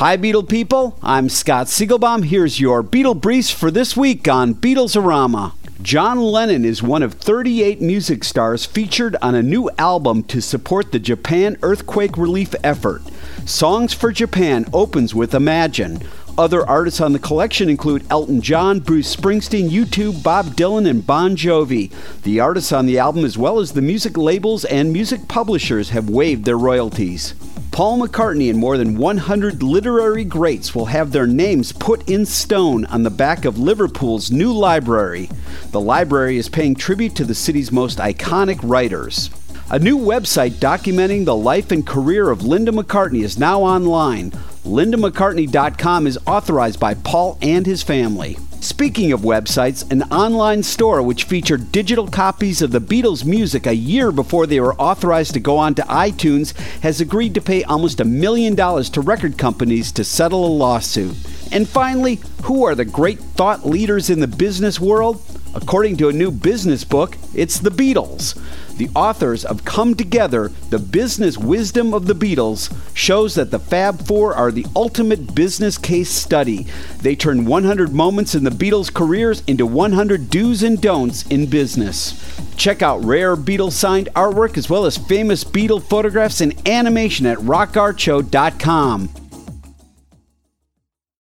Hi, Beatle people. I'm Scott Siegelbaum. Here's your Beatle Briefs for this week on Beatlesorama. John Lennon is one of 38 music stars featured on a new album to support the Japan earthquake relief effort. Songs for Japan opens with Imagine. Other artists on the collection include Elton John, Bruce Springsteen, U2, Bob Dylan, and Bon Jovi. The artists on the album, as well as the music labels and music publishers, have waived their royalties. Paul McCartney and more than 100 literary greats will have their names put in stone on the back of Liverpool's new library. The library is paying tribute to the city's most iconic writers. A new website documenting the life and career of Linda McCartney is now online. LindaMcCartney.com is authorized by Paul and his family. Speaking of websites, an online store which featured digital copies of the Beatles' music a year before they were authorized to go onto iTunes has agreed to pay almost a million dollars to record companies to settle a lawsuit. And finally, who are the great thought leaders in the business world? According to a new business book, it's the Beatles. The authors of Come Together The Business Wisdom of the Beatles shows that the Fab Four are the ultimate business case study. They turn 100 moments in the Beatles' careers into 100 do's and don'ts in business. Check out rare Beatles signed artwork as well as famous Beatle photographs and animation at rockartshow.com.